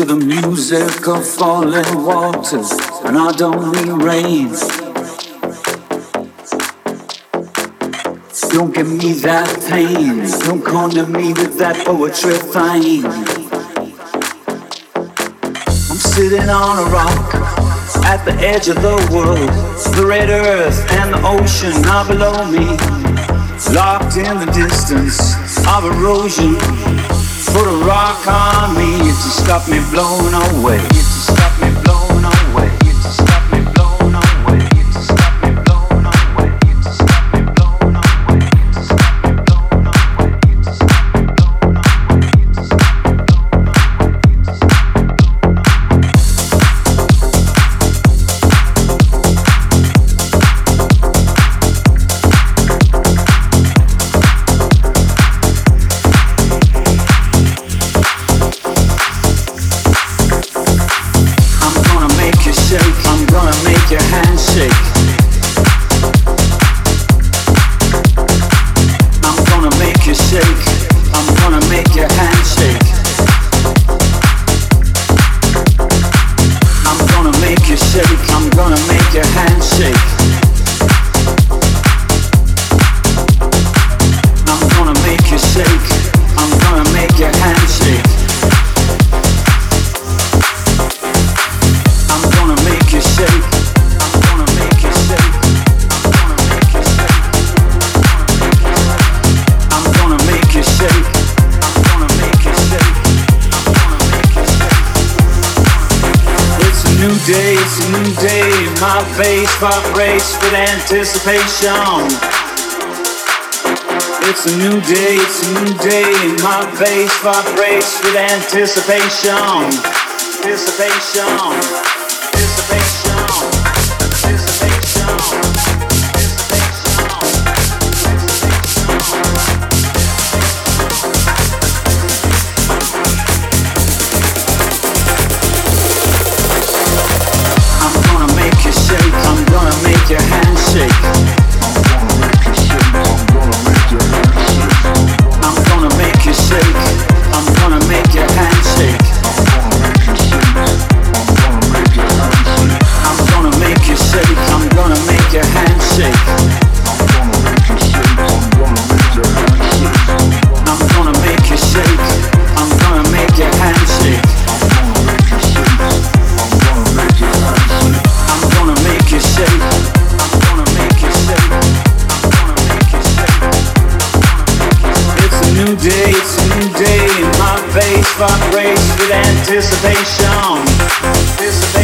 to the music of falling waters, and I don't mean rain. Don't give me that pain, don't condemn me with that poetry fine. I'm sitting on a rock at the edge of the world, the red earth and the ocean are below me, locked in the distance of erosion. Put a rock on me to stop me blowing away. To stop me make new day, it's a new day. My face vibrates with anticipation. It's a new day, it's a new day. My face vibrates with anticipation. Anticipation. Anticipation. It's a new day, it's a new day. My face vibrates with anticipation. Anticipation.